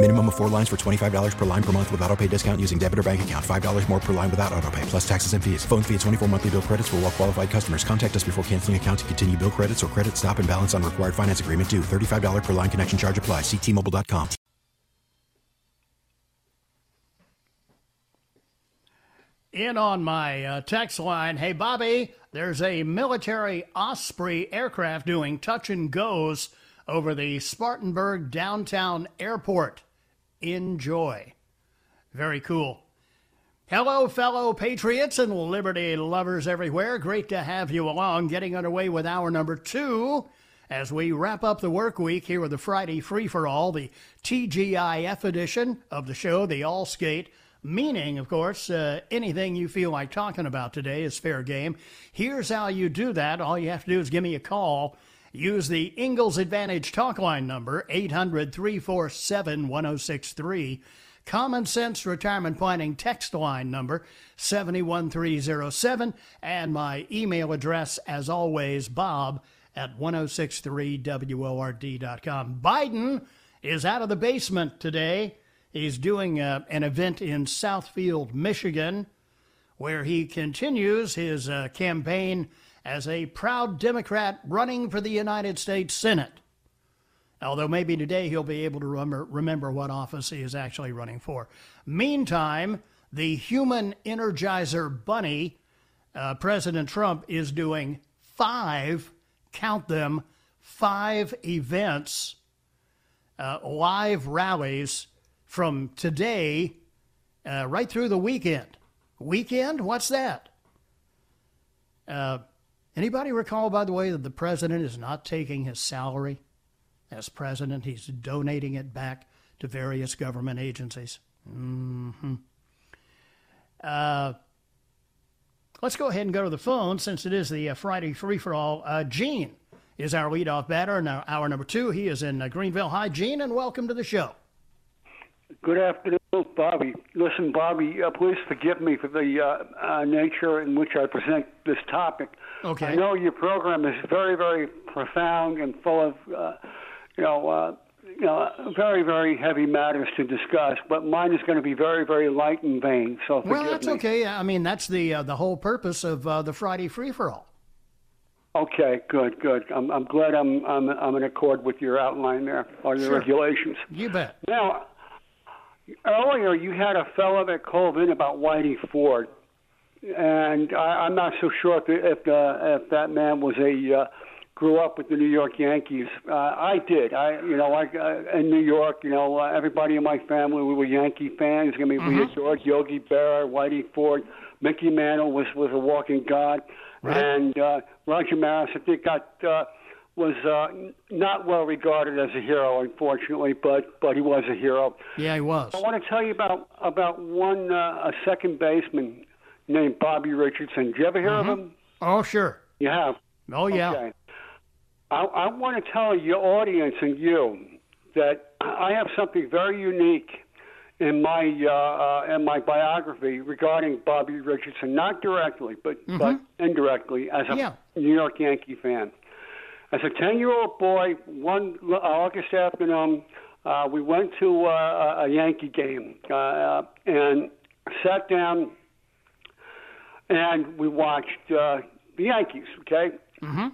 Minimum of four lines for $25 per line per month with auto pay discount using debit or bank account. $5 more per line without auto pay, plus taxes and fees. Phone fee at 24 monthly bill credits for all well qualified customers. Contact us before canceling account to continue bill credits or credit stop and balance on required finance agreement due. $35 per line connection charge apply. Ctmobile.com. In on my uh, text line, hey Bobby, there's a military Osprey aircraft doing touch and goes over the Spartanburg downtown airport. Enjoy. Very cool. Hello, fellow patriots and liberty lovers everywhere. Great to have you along. Getting underway with hour number two as we wrap up the work week here with the Friday Free for All, the TGIF edition of the show, the All Skate. Meaning, of course, uh, anything you feel like talking about today is fair game. Here's how you do that. All you have to do is give me a call. Use the Ingalls Advantage talk line number, 800 347 1063. Common Sense Retirement Planning text line number, 71307. And my email address, as always, bob at 1063word.com. Biden is out of the basement today. He's doing uh, an event in Southfield, Michigan, where he continues his uh, campaign as a proud Democrat running for the United States Senate. Although maybe today he'll be able to remember, remember what office he is actually running for. Meantime, the human energizer bunny, uh, President Trump, is doing five, count them, five events, uh, live rallies from today uh, right through the weekend. Weekend? What's that? Uh, anybody recall, by the way, that the president is not taking his salary as president? He's donating it back to various government agencies. Mm-hmm. Uh, let's go ahead and go to the phone since it is the uh, Friday free for all. Uh, Gene is our leadoff batter in hour number two. He is in uh, Greenville. Hi, Gene, and welcome to the show. Good afternoon, Bobby. Listen, Bobby, uh, please forgive me for the uh, uh, nature in which I present this topic. Okay. I know your program is very, very profound and full of, uh, you know, uh, you know, very, very heavy matters to discuss. But mine is going to be very, very light and vain. So well, that's me. okay. I mean, that's the uh, the whole purpose of uh, the Friday free for all. Okay, good, good. I'm, I'm glad I'm, I'm I'm in accord with your outline there or your Sure. regulations. You bet. Now, earlier you had a fellow that called in about Whitey Ford, and I, I'm not so sure if the, if, the, if that man was a uh, grew up with the New York Yankees. Uh, I did. I you know I uh, in New York. You know uh, everybody in my family we were Yankee fans. I mean we adored Yogi Berra, Whitey Ford. Mickey Mantle was was a walking god, and uh, Roger Maris I think got. Uh, was uh, not well regarded as a hero, unfortunately, but but he was a hero. Yeah, he was. I want to tell you about about one uh, a second baseman named Bobby Richardson. Did you ever hear of him? Oh, sure. You have. Oh, yeah. Okay. I, I want to tell your audience and you that I have something very unique in my uh, uh, in my biography regarding Bobby Richardson, not directly, but but indirectly as a Yeah. New York Yankee fan. As a ten-year-old boy, one uh, August afternoon, uh, we went to uh, a Yankee game uh, and sat down and we watched uh, the Yankees. Okay,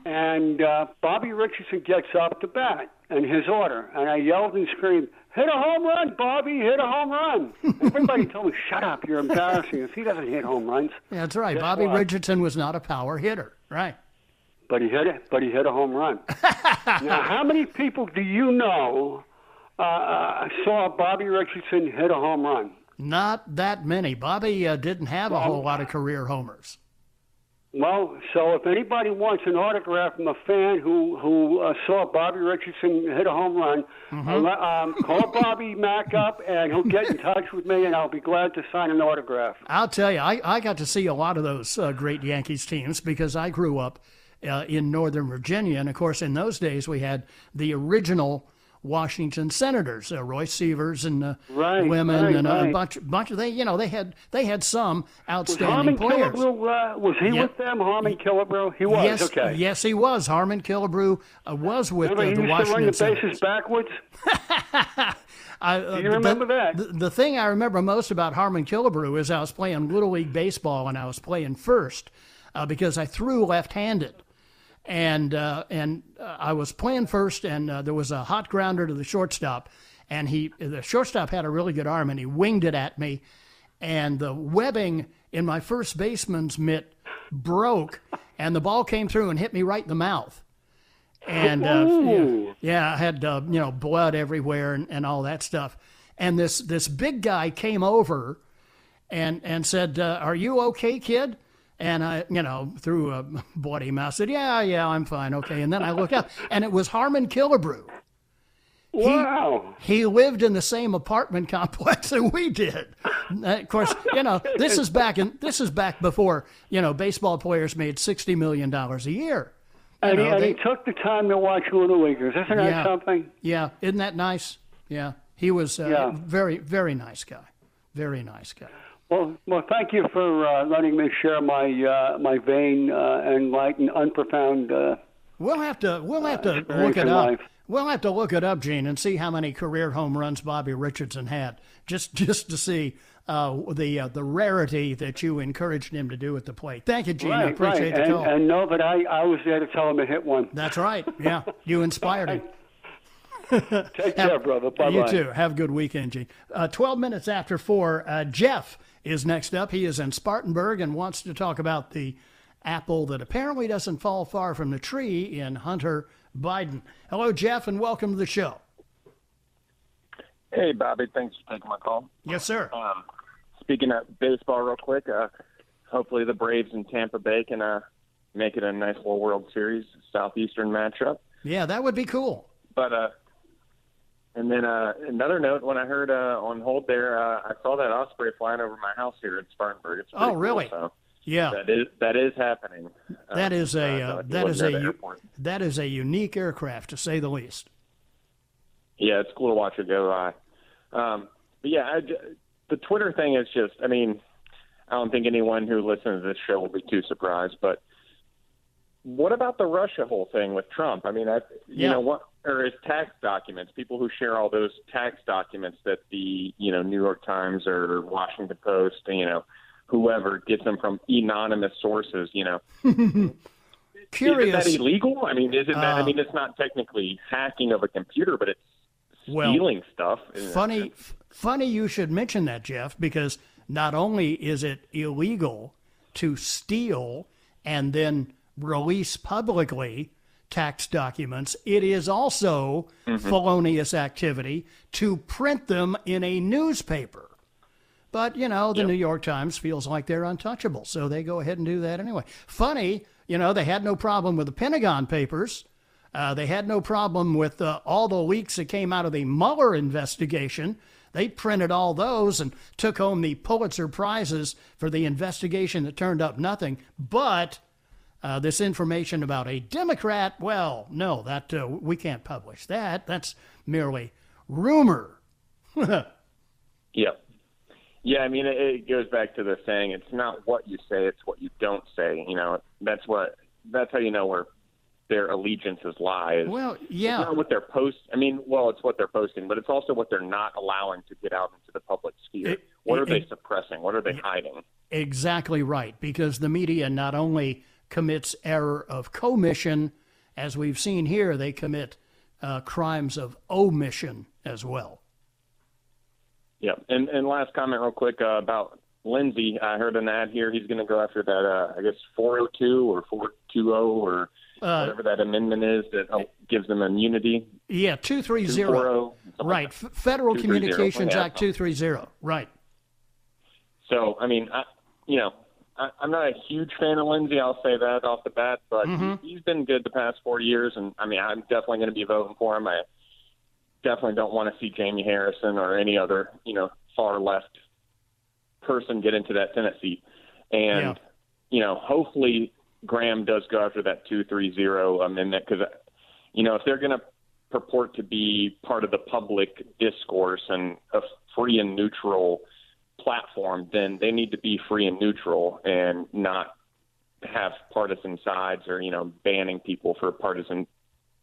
and uh, Bobby Richardson gets up to bat in his order, and I yelled and screamed, hit a home run, Bobby, hit a home run. Everybody told me, shut up, you're embarrassing us. He doesn't hit home runs. Yeah, that's right. Guess Bobby what? Richardson was not a power hitter. Right. But he hit it. But he hit a home run. now, how many people do you know uh, uh, saw Bobby Richardson hit a home run? Not that many. Bobby uh, didn't have a whole lot of career homers. Well, so if anybody wants an autograph from a fan who who uh, saw Bobby Richardson hit a home run, uh, le- um, call Bobby Mack up and he'll get in touch with me, and I'll be glad to sign an autograph. I'll tell you, I, I got to see a lot of those uh, great Yankees teams because I grew up uh, in Northern Virginia. And of course, in those days, we had the original Washington Senators, uh, Roy Sievers and uh, Right, women, right, and a bunch, bunch of they, you know, they had they had some Was outstanding Harmon players. Killebrew, uh, was he Yeah. with them? Harmon Killebrew? He was, yes, okay. yes, he was. Harmon Killebrew uh, was with Remember, uh, he the used Washington to run the bases backwards? I, uh, Do you remember the, that? The, the thing I remember most about Harmon Killebrew is I was playing Little League Baseball and I was playing first uh, because I threw left-handed. And uh, and uh, I was playing first, and uh, there was a hot grounder to the shortstop, and he the shortstop had a really good arm, and he winged it at me, and the webbing in my first baseman's mitt broke, and the ball came through and hit me right in the mouth and uh, yeah, yeah, I had uh, you know blood everywhere and, and all that stuff. And this this big guy came over and and said, uh, "Are you okay, kid?" And I, you know, through a bloody mouth, said, "Yeah, yeah, I'm fine, okay." And then I looked up, and it was Harmon Killebrew. Wow. He lived in the same apartment complex that we did. Uh, of course, you know, this is back in this is back before you know baseball players made sixty million dollars a year. And, he, know, and they- he took the time to watch Little Leaguers. Isn't that Yeah. something? Yeah, isn't that nice? Yeah, he was uh, Yeah. very, very nice guy. Very nice guy. Well, well, thank you for uh, letting me share my uh, my vain uh, and light and unprofound. Uh, We'll have to we'll have to experience look it up. life. We'll have to look it up, Gene, and see how many career home runs Bobby Richardson had, just just to see uh, the uh, the rarity that you encouraged him to do at the plate. Thank you, Gene. I appreciate right, the call. and know that I, I was there to tell him to hit one. That's right. Yeah, you inspired him. Take care, brother. Bye You too. Have a good weekend, Gene. Uh, 12 minutes after 4, uh, Jeff is next up. He is in Spartanburg and wants to talk about the apple that apparently doesn't fall far from the tree in Hunter Biden. Hello, Jeff, and welcome to the show. Hey, Bobby. Thanks for taking my call. Yes, sir. Um, speaking of baseball, real quick, uh, hopefully the Braves and Tampa Bay can uh, make it a nice little World Series Southeastern matchup. Yeah, that would be cool. But uh, and then uh, another note: when I heard uh, on hold there, uh, I saw that osprey flying over my house here in Spartanburg. It's Oh, cool, really? so Yeah. that is that is happening. Uh, That is a uh, uh, that is a the u- airport. that is a unique aircraft to say the least. Yeah, it's cool to watch it go by. Um, but yeah, I, the Twitter thing is just, I mean, I don't think anyone who listens to this show will be too surprised. But what about the Russia whole thing with Trump? I mean, I, you Yeah. know, what or his tax documents? People who share all those tax documents that the you know New York Times or Washington Post, you know, whoever gets them from anonymous sources, you know. Curious. Is that illegal? I mean, isn't that? I Uh, mean, it's not technically hacking of a computer, but it's Well, stealing stuff. Funny, f- funny you should mention that, Jeff, because not only is it illegal to steal and then release publicly tax documents, it is also felonious activity to print them in a newspaper. But, you know, the New York Times feels like they're untouchable, so they go ahead and do that anyway. Funny, you know, they had no problem with the Pentagon Papers. Uh, they had no problem with uh, all the leaks that came out of the Mueller investigation. They printed all those and took home the Pulitzer Prizes for the investigation that turned up nothing. But uh, this information about a Democrat, well, no, that uh, we can't publish that. That's merely rumor. yeah. Yeah, I mean, it, it goes back to the saying: it's not what you say, it's what you don't say. You know, that's what that's how you know where their allegiances lie. Is Well, it's yeah. not what they're post. I mean, well, it's what they're posting, but it's also what they're not allowing to get out into the public sphere. It- what are they it- suppressing? What are they hiding? Exactly right, because the media not only commits error of commission, as we've seen here, they commit uh, crimes of omission as well. Yeah, and and last comment real quick uh, about Lindsey. I heard an ad here. He's going to go after that. Uh, I guess 402 or 420 or uh, whatever that amendment is that gives them immunity. Yeah, 230. Right, F- Federal Communications Act 230. Right. So, I mean, I, you know, I, I'm not a huge fan of Lindsey. I'll say that off the bat, but mm-hmm. he, he's been good the past four years, and I mean, I'm definitely going to be voting for him. I definitely don't want to see Jamie Harrison or any other, you know, far left person get into that Senate seat. And, yeah. you know, hopefully Graham does go after that 230 amendment because, you know, if they're going to purport to be part of the public discourse and a free and neutral platform, then they need to be free and neutral and not have partisan sides or, you know, banning people for partisan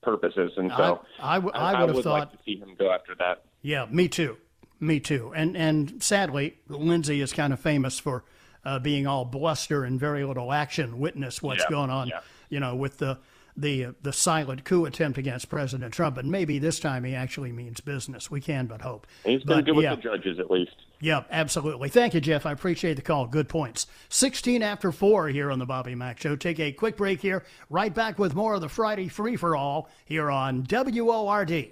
purposes. And so I, I, w- I would have would thought like to see him go after that. Yeah, me too. Me too. And and sadly, Lindsey is kind of famous for uh, being all bluster and very little action. Witness what's yeah, going on, yeah. you know, with the the the silent coup attempt against President Trump. But maybe this time he actually means business. We can but hope. He's been but, good with yeah. the judges, at least. Yeah, absolutely. Thank you, Jeff. I appreciate the call. Good points. 16 after 4 here on the Bobby Mack Show. Take a quick break here. Right back with more of the Friday Free for All here on WORD.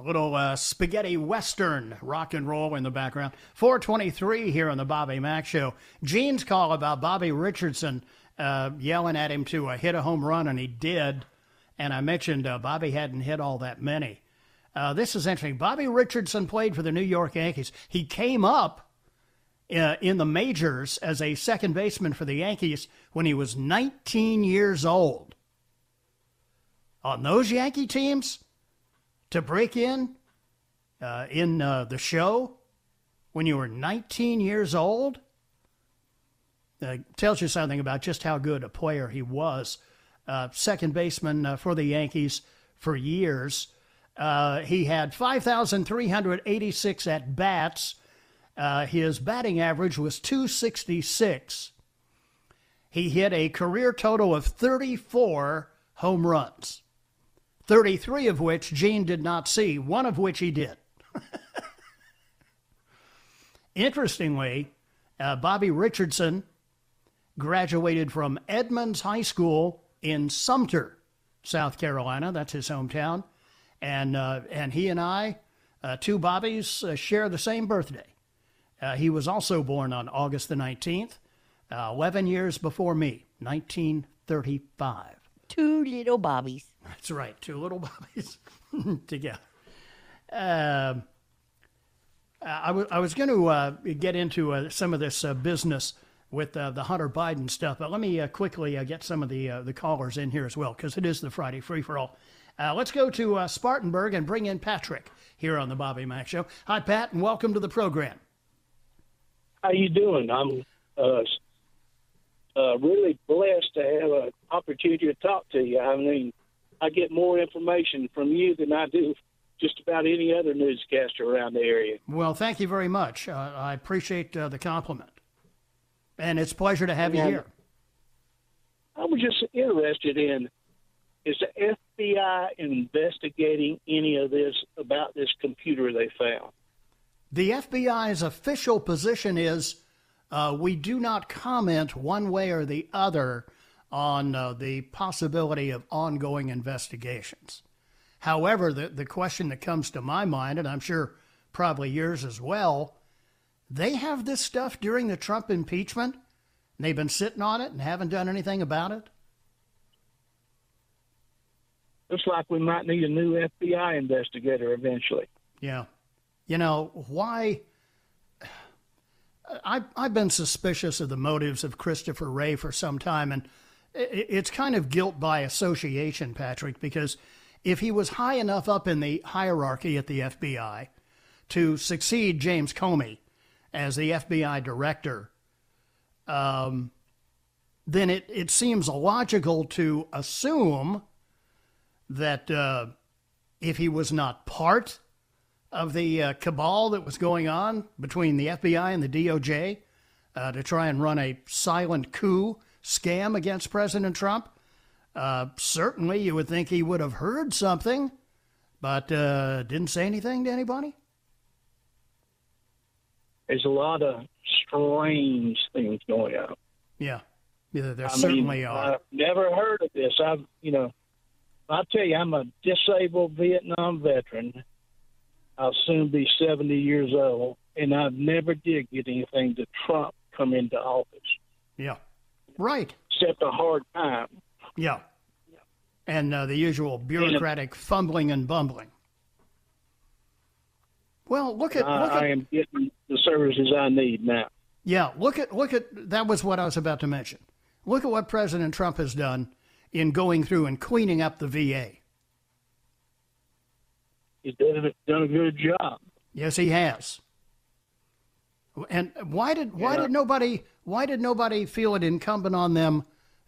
A little uh, spaghetti western rock and roll in the background. 423 here on the Bobby Mack Show. Gene's call about Bobby Richardson uh, yelling at him to uh, hit a home run, and he did. And I mentioned uh, Bobby hadn't hit all that many. Uh, this is interesting. Bobby Richardson played for the New York Yankees. He came up uh, in the majors as a second baseman for the Yankees when he was 19 years old. On those Yankee teams, to break in uh, in uh, the show when you were 19 years old uh, tells you something about just how good a player he was. Uh, second baseman uh, for the Yankees for years. Uh, he had 5,386 at bats. his batting average was 266. He hit a career total of 34 home runs. 33 of which Gene did not see, one of which he did. Interestingly, uh, Bobby Richardson graduated from Edmunds High School in Sumter, South Carolina. That's his hometown. And, uh, and he and I, uh, two Bobbies, uh, share the same birthday. Uh, he was also born on August the 19th, uh, 11 years before me, 1935. Two little bobbies. That's right, two little bobbies together. Um, I, w- I was going to uh, get into uh, some of this uh, business with uh, the Hunter Biden stuff, but let me uh, quickly uh, get some of the the callers in here as well because it is the Friday free for all. let's go to Spartanburg and bring in Patrick here on the Bobby Mack Show. Hi, Pat, and welcome to the program. How you doing? I'm really blessed to have an opportunity to talk to you. I mean, I get more information from you than I do just about any other newscaster around the area. Well, thank you very much. Uh, I appreciate uh, the compliment. And it's a pleasure to have you here. I was just interested in is the FBI investigating any of this about this computer they found? The FBI's official position is uh, we do not comment one way or the other on uh, the possibility of ongoing investigations. However, the, the question that comes to my mind, and I'm sure probably yours as well, they have this stuff during the Trump impeachment, and they've been sitting on it and haven't done anything about it? Looks like we might need a new FBI investigator eventually. Yeah. You know, why? I, I've been suspicious of the motives of Christopher Wray for some time, and it's kind of guilt by association, Patrick, because if he was high enough up in the hierarchy at the FBI to succeed James Comey as the FBI director, um, then it, it seems logical to assume that uh, if he was not part of the uh, cabal that was going on between the FBI and the DOJ uh, to try and run a silent coup scam against President Trump, uh, certainly, you would think he would have heard something, but uh, didn't say anything to anybody. There's a lot of strange things going on. Yeah, yeah, there I certainly mean, are. I've never heard of this. I've, you know, I tell you, I'm a disabled Vietnam veteran. I'll soon be 70 years old, and I've never did get anything to Trump come into office. Yeah, right. Except a hard time. Yeah. And uh, the usual bureaucratic fumbling and bumbling. Well, look at, look at. I am getting the services I need now. Yeah, look at look at that was what I was about to mention. Look at what President Trump has done in going through and cleaning up the VA. He's done a, done a good job. Yes, he has. And why did why yeah. did nobody why did nobody feel it incumbent on them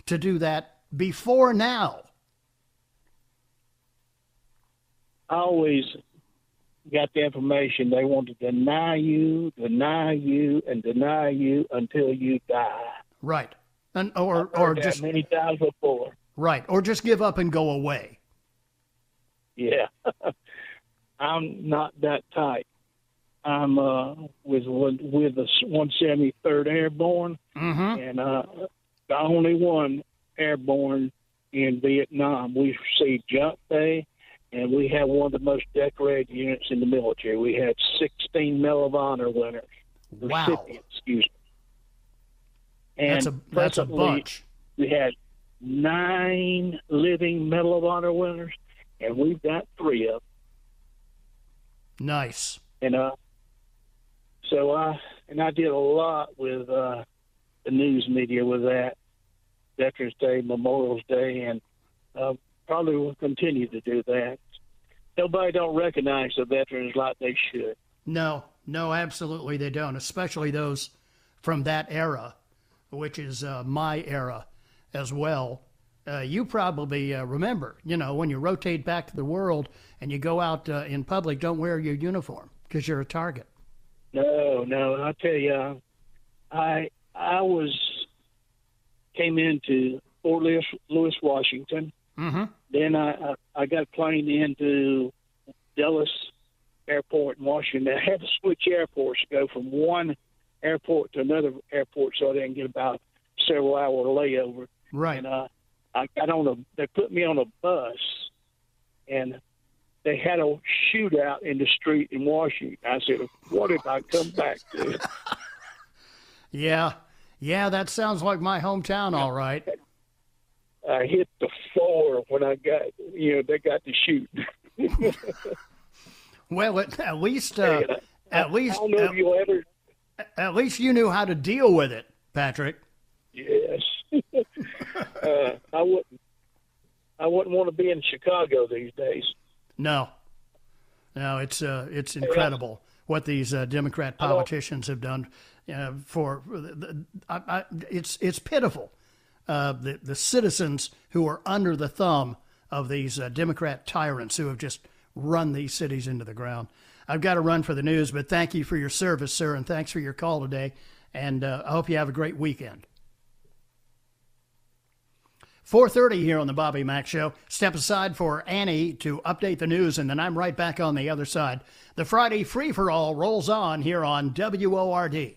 to do that before now? I always got the information they want to deny you, deny you, and deny you until you die. Right, and or or just many times before. Right, or just give up and go away. Yeah, I'm not that type. I'm uh, with with the 173rd Airborne, mm-hmm. and uh, the only one airborne in Vietnam. We received jump pay, and we have one of the most decorated units in the military. We had 16 Medal of Honor winners. Wow. Recipients, excuse me. And that's a, that's a bunch. We had nine living Medal of Honor winners, and we've got three of them. Nice. And uh, so I and I did a lot with uh, the news media with that. Veterans Day, Memorial Day, and uh, probably will continue to do that. Nobody don't recognize the veterans like they should. No, no, absolutely they don't, especially those from that era, which is uh, my era as well. Uh, you probably uh, remember, you know, when you rotate back to the world and you go out uh, in public, don't wear your uniform because you're a target. No, no, I tell you, I I was came into Fort Lewis, Lewis Washington. Mm-hmm. Then I, I I got planed into Dulles Airport in Washington. I had to switch airports to go from one airport to another airport, so I didn't get about several hour layover. Right. And uh, I got on a. They put me on a bus, and they had a shootout in the street in Washington. I said, "What did I come back to?" Yeah, yeah, that sounds like my hometown, all right. I hit the floor when I got, you know, they got to shoot. well, at, at least, uh, at least, I don't know at, ever. At least you knew how to deal with it, Patrick. Yes. Uh, I wouldn't. I wouldn't want to be in Chicago these days. No, no, it's uh, it's incredible what these uh, Democrat politicians have done uh, for. The, I, I, it's it's pitiful. Uh, the the citizens who are under the thumb of these uh, Democrat tyrants who have just run these cities into the ground. I've got to run for the news, but thank you for your service, sir, and thanks for your call today. And uh, I hope you have a great weekend. 4:30 here on the Bobby Mack Show. Step aside for Annie to update the news, and then I'm right back on the other side. The Friday free for all rolls on here on WORD.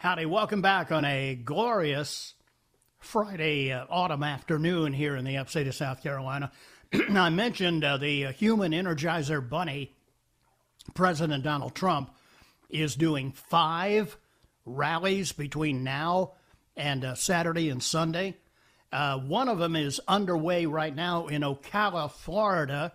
Howdy, welcome back on a glorious Friday uh, autumn afternoon here in the upstate of South Carolina. I mentioned uh, the uh, human energizer bunny, President Donald Trump, is doing five rallies between now and uh, Saturday and Sunday. Uh, one of them is underway right now in Ocala, Florida.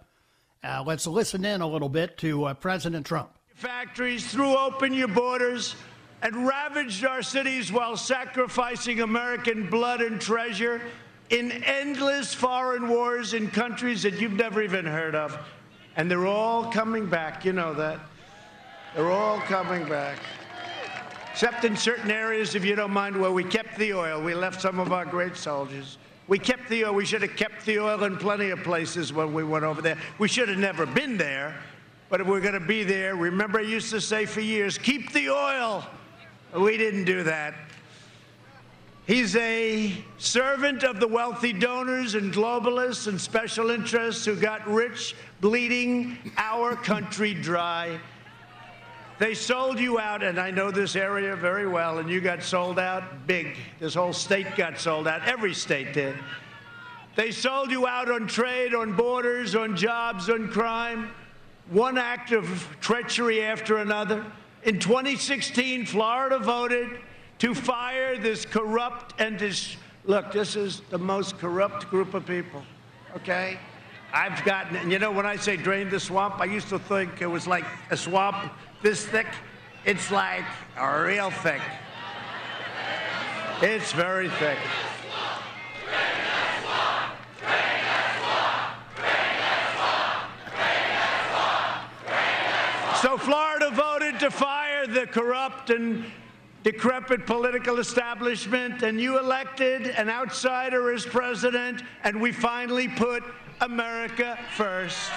Uh, let's listen in a little bit to President Trump. Factories, threw open your borders and ravaged our cities while sacrificing American blood and treasure in endless foreign wars in countries that you've never even heard of. And they're all coming back. You know that. They're all coming back. Except in certain areas, if you don't mind, where we kept the oil. We left some of our great soldiers. We kept the oil. We should have kept the oil in plenty of places when we went over there. We should have never been there. But if we're going to be there, remember I used to say for years, keep the oil. We didn't do that. He's a servant of the wealthy donors and globalists and special interests who got rich bleeding our country dry. They sold you out, and I know this area very well, and you got sold out big. This whole state got sold out. Every state did. They sold you out on trade, on borders, on jobs, on crime. One act of treachery after another. In 2016, Florida voted to fire this corrupt and this. Look, this is the most corrupt group of people, okay? I've gotten, and you know, when I say drain the swamp, I used to think it was like a swamp this thick. It's like a real thick. It's very thick. So Florida voted to fire the corrupt and decrepit political establishment, and you elected an outsider as president, and we finally put America first.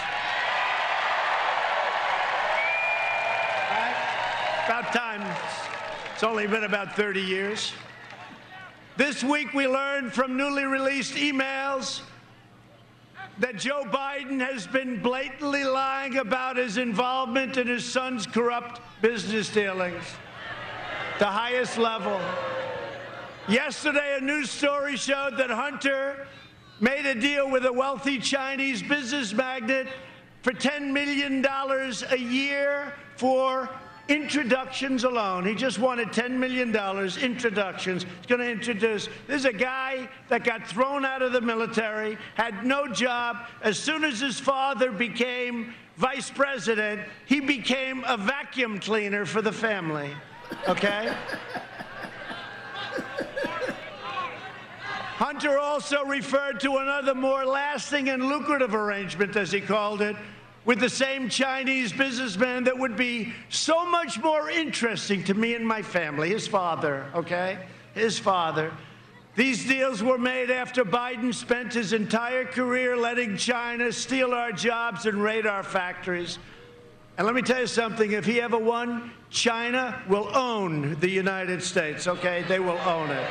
About time. It's only been about 30 years. This week we learned from newly released emails that Joe Biden has been blatantly lying about his involvement in his son's corrupt business dealings, the highest level. Yesterday, a news story showed that Hunter made a deal with a wealthy Chinese business magnate for $10 million a year for introductions alone. He just wanted $10 million introductions. He's going to introduce. There's a guy that got thrown out of the military, had no job. As soon as his father became vice president, he became a vacuum cleaner for the family. Okay? Hunter also referred to another more lasting and lucrative arrangement, as he called it, with the same Chinese businessman that would be so much more interesting to me and my family, his father, okay? His father. These deals were made after Biden spent his entire career letting China steal our jobs and raid our factories. And let me tell you something if he ever won, China will own the United States, okay? They will own it.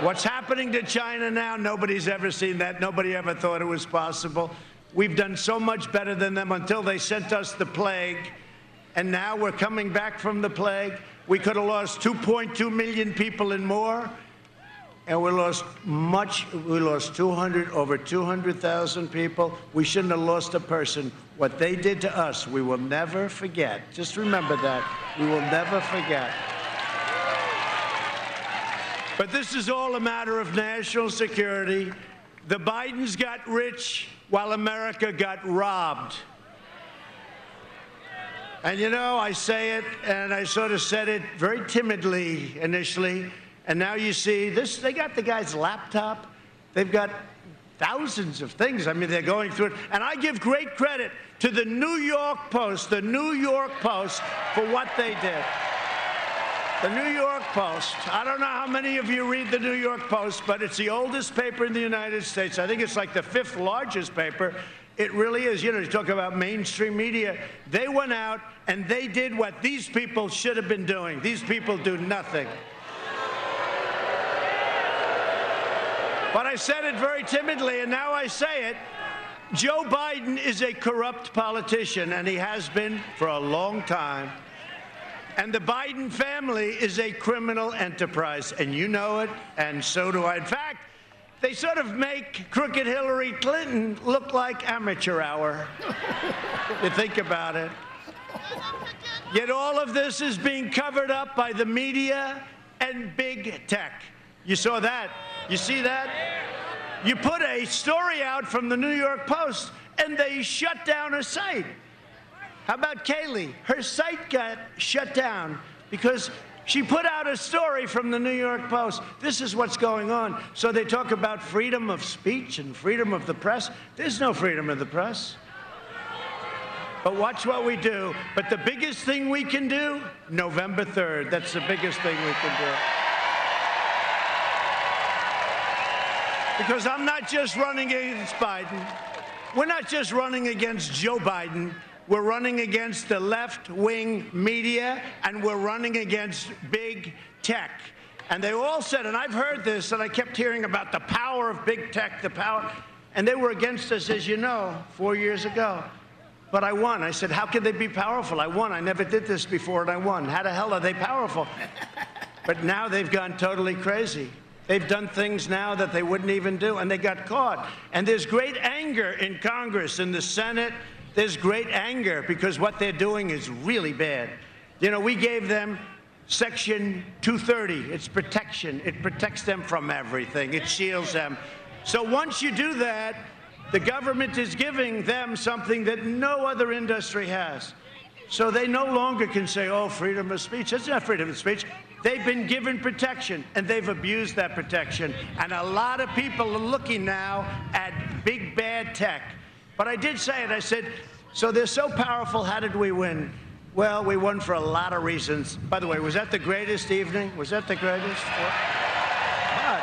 What's happening to China now, nobody's ever seen that. Nobody ever thought it was possible. We've done so much better than them until they sent us the plague. And now we're coming back from the plague. We could have lost 2.2 million people and more. And we lost much, we lost 200, over 200,000 people. We shouldn't have lost a person. What they did to us, we will never forget. Just remember that. We will never forget. But this is all a matter of national security. The Bidens got rich while America got robbed. And you know, I say it, and I sort of said it very timidly initially, and now you see this. They got the guy's laptop. They've got thousands of things. I mean, they're going through it. And I give great credit to the New York Post, the New York Post, for what they did. The New York Post. I don't know how many of you read the New York Post, but it's the oldest paper in the United States. I think it's like the fifth largest paper. It really is. You know, you talk about mainstream media. They went out and they did what these people should have been doing. These people do nothing. But I said it very timidly, and now I say it. Joe Biden is a corrupt politician, and he has been for a long time. And the Biden family is a criminal enterprise, and you know it, and so do I. In fact, they sort of make crooked Hillary Clinton look like amateur hour. you think about it. Yet all of this is being covered up by the media and big tech. You saw that? You see that? You put a story out from the New York Post and they shut down a site. How about Kayleigh? Her site got shut down because she put out a story from the New York Post. This is what's going on. So they talk about freedom of speech and freedom of the press. There's no freedom of the press. But watch what we do. But the biggest thing we can do, November 3rd. That's the biggest thing we can do. Because I'm not just running against Biden. We're not just running against Joe Biden. We're running against the left wing media and we're running against big tech. And they all said, and I've heard this, and I kept hearing about the power of big tech, the power. And they were against us, as you know, four years ago. But I won. I said, How can they be powerful? I won. I never did this before, and I won. How the hell are they powerful? but now they've gone totally crazy. They've done things now that they wouldn't even do, and they got caught. And there's great anger in Congress, in the Senate, there's great anger because what they're doing is really bad. You know, we gave them Section 230. It's protection. It protects them from everything. It shields them. So once you do that, the government is giving them something that no other industry has. So they no longer can say, oh, freedom of speech. That's not freedom of speech. They've been given protection and they've abused that protection. And a lot of people are looking now at big bad tech. But I did say it. I said, so they're so powerful. How did we win? Well, we won for a lot of reasons. By the way, was that the greatest evening? Was that the greatest? But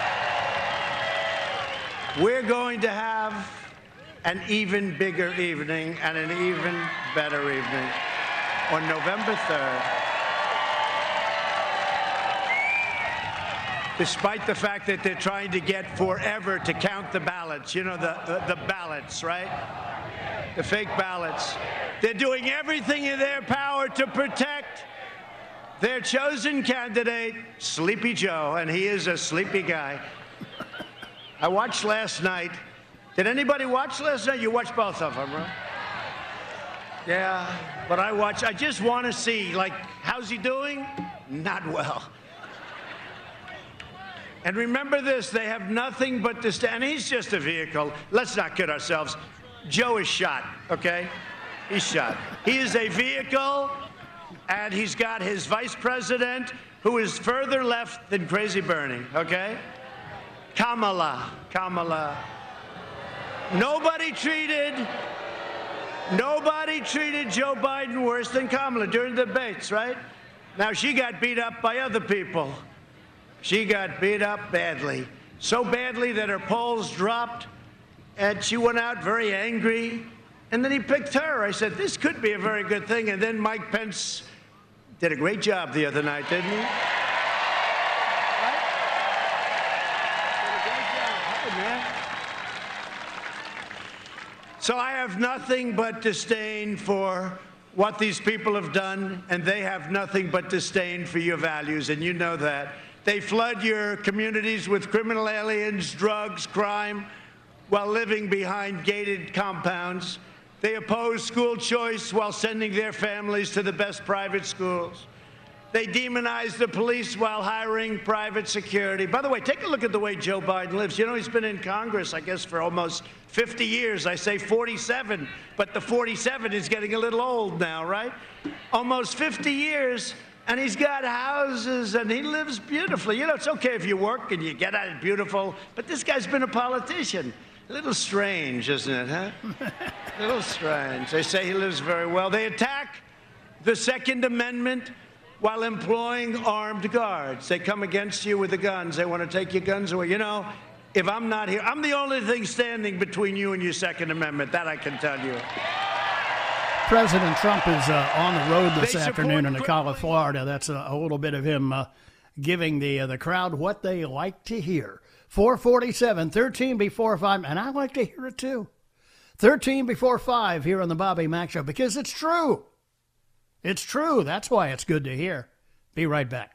we're going to have an even bigger evening and an even better evening on November 3rd. Despite the fact that they're trying to get forever to count the ballots, you know, the, the, the ballots, right? The fake ballots. They're doing everything in their power to protect their chosen candidate, Sleepy Joe, and he is a sleepy guy. I watched last night. Did anybody watch last night? You watched both of them, right? Yeah, but I watch. I just want to see, like, how's he doing? Not well. And remember this: they have nothing but to stand. He's just a vehicle. Let's not kid ourselves. Joe is shot. Okay, he's shot. He is a vehicle, and he's got his vice president, who is further left than Crazy Bernie. Okay, Kamala. Kamala. Nobody treated. Nobody treated Joe Biden worse than Kamala during the debates, right? Now, she got beat up by other people. She got beat up badly. So badly that her polls dropped, and she went out very angry. And then he picked her. I said, This could be a very good thing. And then Mike Pence did a great job the other night, didn't he? So I have nothing but disdain for what these people have done, and they have nothing but disdain for your values, and you know that. They flood your communities with criminal aliens, drugs, crime, while living behind gated compounds. They oppose school choice while sending their families to the best private schools. They demonize the police while hiring private security. By the way, take a look at the way Joe Biden lives. You know, he's been in Congress, I guess, for almost 50 years. I say 47, but the 47 is getting a little old now, right? Almost 50 years, and he's got houses and he lives beautifully. You know, it's okay if you work and you get out beautiful, but this guy's been a politician. A little strange, isn't it, huh? a little strange. They say he lives very well. They attack the Second Amendment while employing armed guards. They come against you with the guns. They want to take your guns away. You know, if I'm not here, I'm the only thing standing between you and your Second Amendment. That I can tell you. President Trump is uh, on the road this afternoon in Ocala, Florida. That's a, a, little bit of him uh, giving the uh, the crowd what they like to hear. 447, 13 before 5, and I like to hear it too. 13 before 5 here on the Bobby Mack Show because it's true. It's true. That's why it's good to hear. Be right back.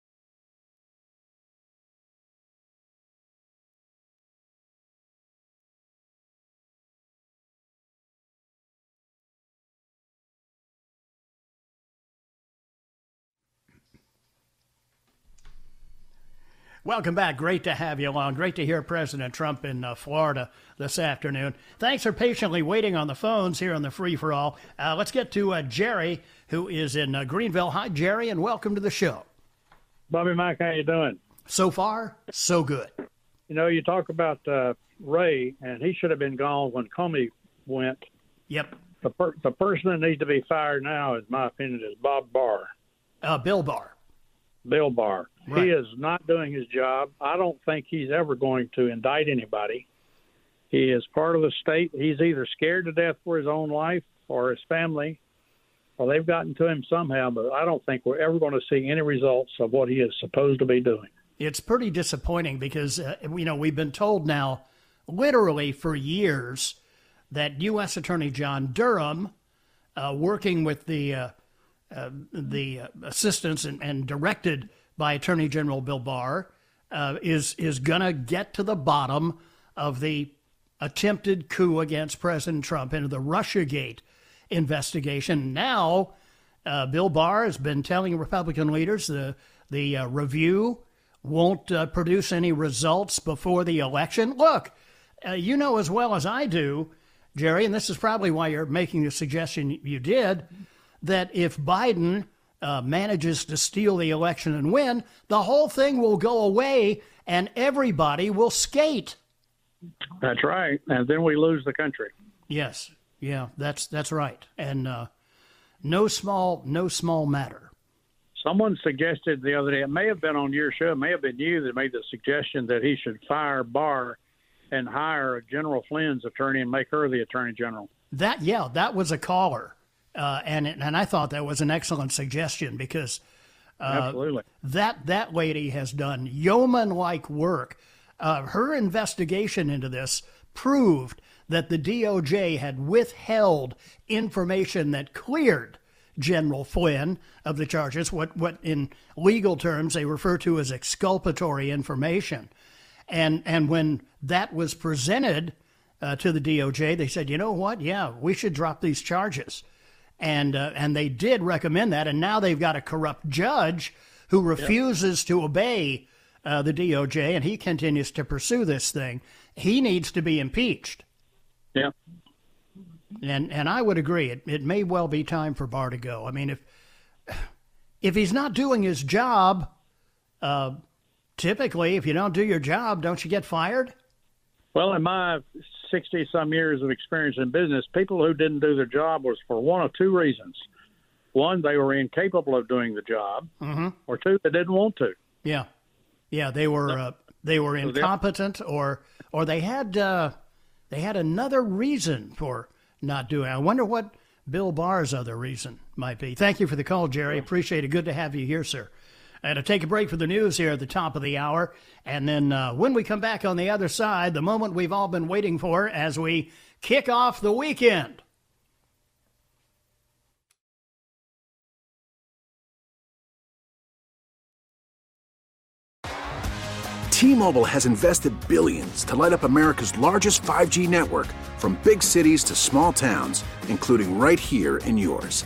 Welcome back. Great to have you along. Great to hear President Trump in uh, Florida this afternoon. Thanks for patiently waiting on the phones here on the free for all. Uh, let's get to uh, Jerry, who is in uh, Greenville. Hi, Jerry, and welcome to the show. Bobby Mack, how you doing? So far, so good. You know, you talk about uh, Wray, and he should have been gone when Comey went. Yep. The, per- the person that needs to be fired now, in my opinion, is Bob Barr. Uh, Bill Barr. Bill Barr. Right. He is not doing his job. I don't think he's ever going to indict anybody. He is part of the state. He's either scared to death for his own life or his family, or they've gotten to him somehow. But I don't think we're ever going to see any results of what he is supposed to be doing. It's pretty disappointing because, uh, you know, we've been told now, literally for years, that U.S. Attorney John Durham, uh, working with the uh, uh, the assistants and, and, directed by Attorney General Bill Barr, uh, is is gonna get to the bottom of the attempted coup against President Trump into the RussiaGate investigation. Now, uh, Bill Barr has been telling Republican leaders the the uh, review won't uh, produce any results before the election. Look, uh, you know as well as I do, Jerry, and this is probably why you're making the suggestion you did, that if Biden uh, manages to steal the election and win, the whole thing will go away and everybody will skate. That's right, and then we lose the country. Yes, yeah, that's that's right, and uh, no small no small matter. Someone suggested the other day, it may have been on your show, it may have been you that made the suggestion that he should fire Barr and hire General Flynn's attorney and make her the attorney general. That yeah, that was a caller, uh, and and I thought that was an excellent suggestion because uh, absolutely that that lady has done yeoman like work. Uh, her investigation into this proved that the DOJ had withheld information that cleared General Flynn of the charges, what, what in legal terms they refer to as exculpatory information. And, and when that was presented uh, to the DOJ, they said, you know what? Yeah, we should drop these charges. And, uh, and they did recommend that. And now they've got a corrupt judge who refuses yep. to obey uh, the DOJ, and he continues to pursue this thing. He needs to be impeached. Yeah. And and I would agree. It it may well be time for Barr to go. I mean, if if he's not doing his job, uh, typically, if you don't do your job, don't you get fired? Well, in my sixty some years of experience in business, people who didn't do their job was for one of two reasons. One, they were incapable of doing the job, mm-hmm. or two, they didn't want to. Yeah, yeah, they were uh, they were incompetent, or or they had uh, they had another reason for not doing. I wonder what Bill Barr's other reason might be. Thank you for the call, Jerry. Appreciate it. Good to have you here, sir. And to take a break for the news here at the top of the hour. And then uh, when we come back on the other side, the moment we've all been waiting for as we kick off the weekend. T-Mobile has invested billions to light up America's largest 5G network from big cities to small towns, including right here in yours.